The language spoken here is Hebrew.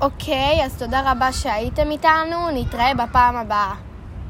אוקיי, אז תודה רבה שהייתם איתנו, נתראה בפעם הבאה.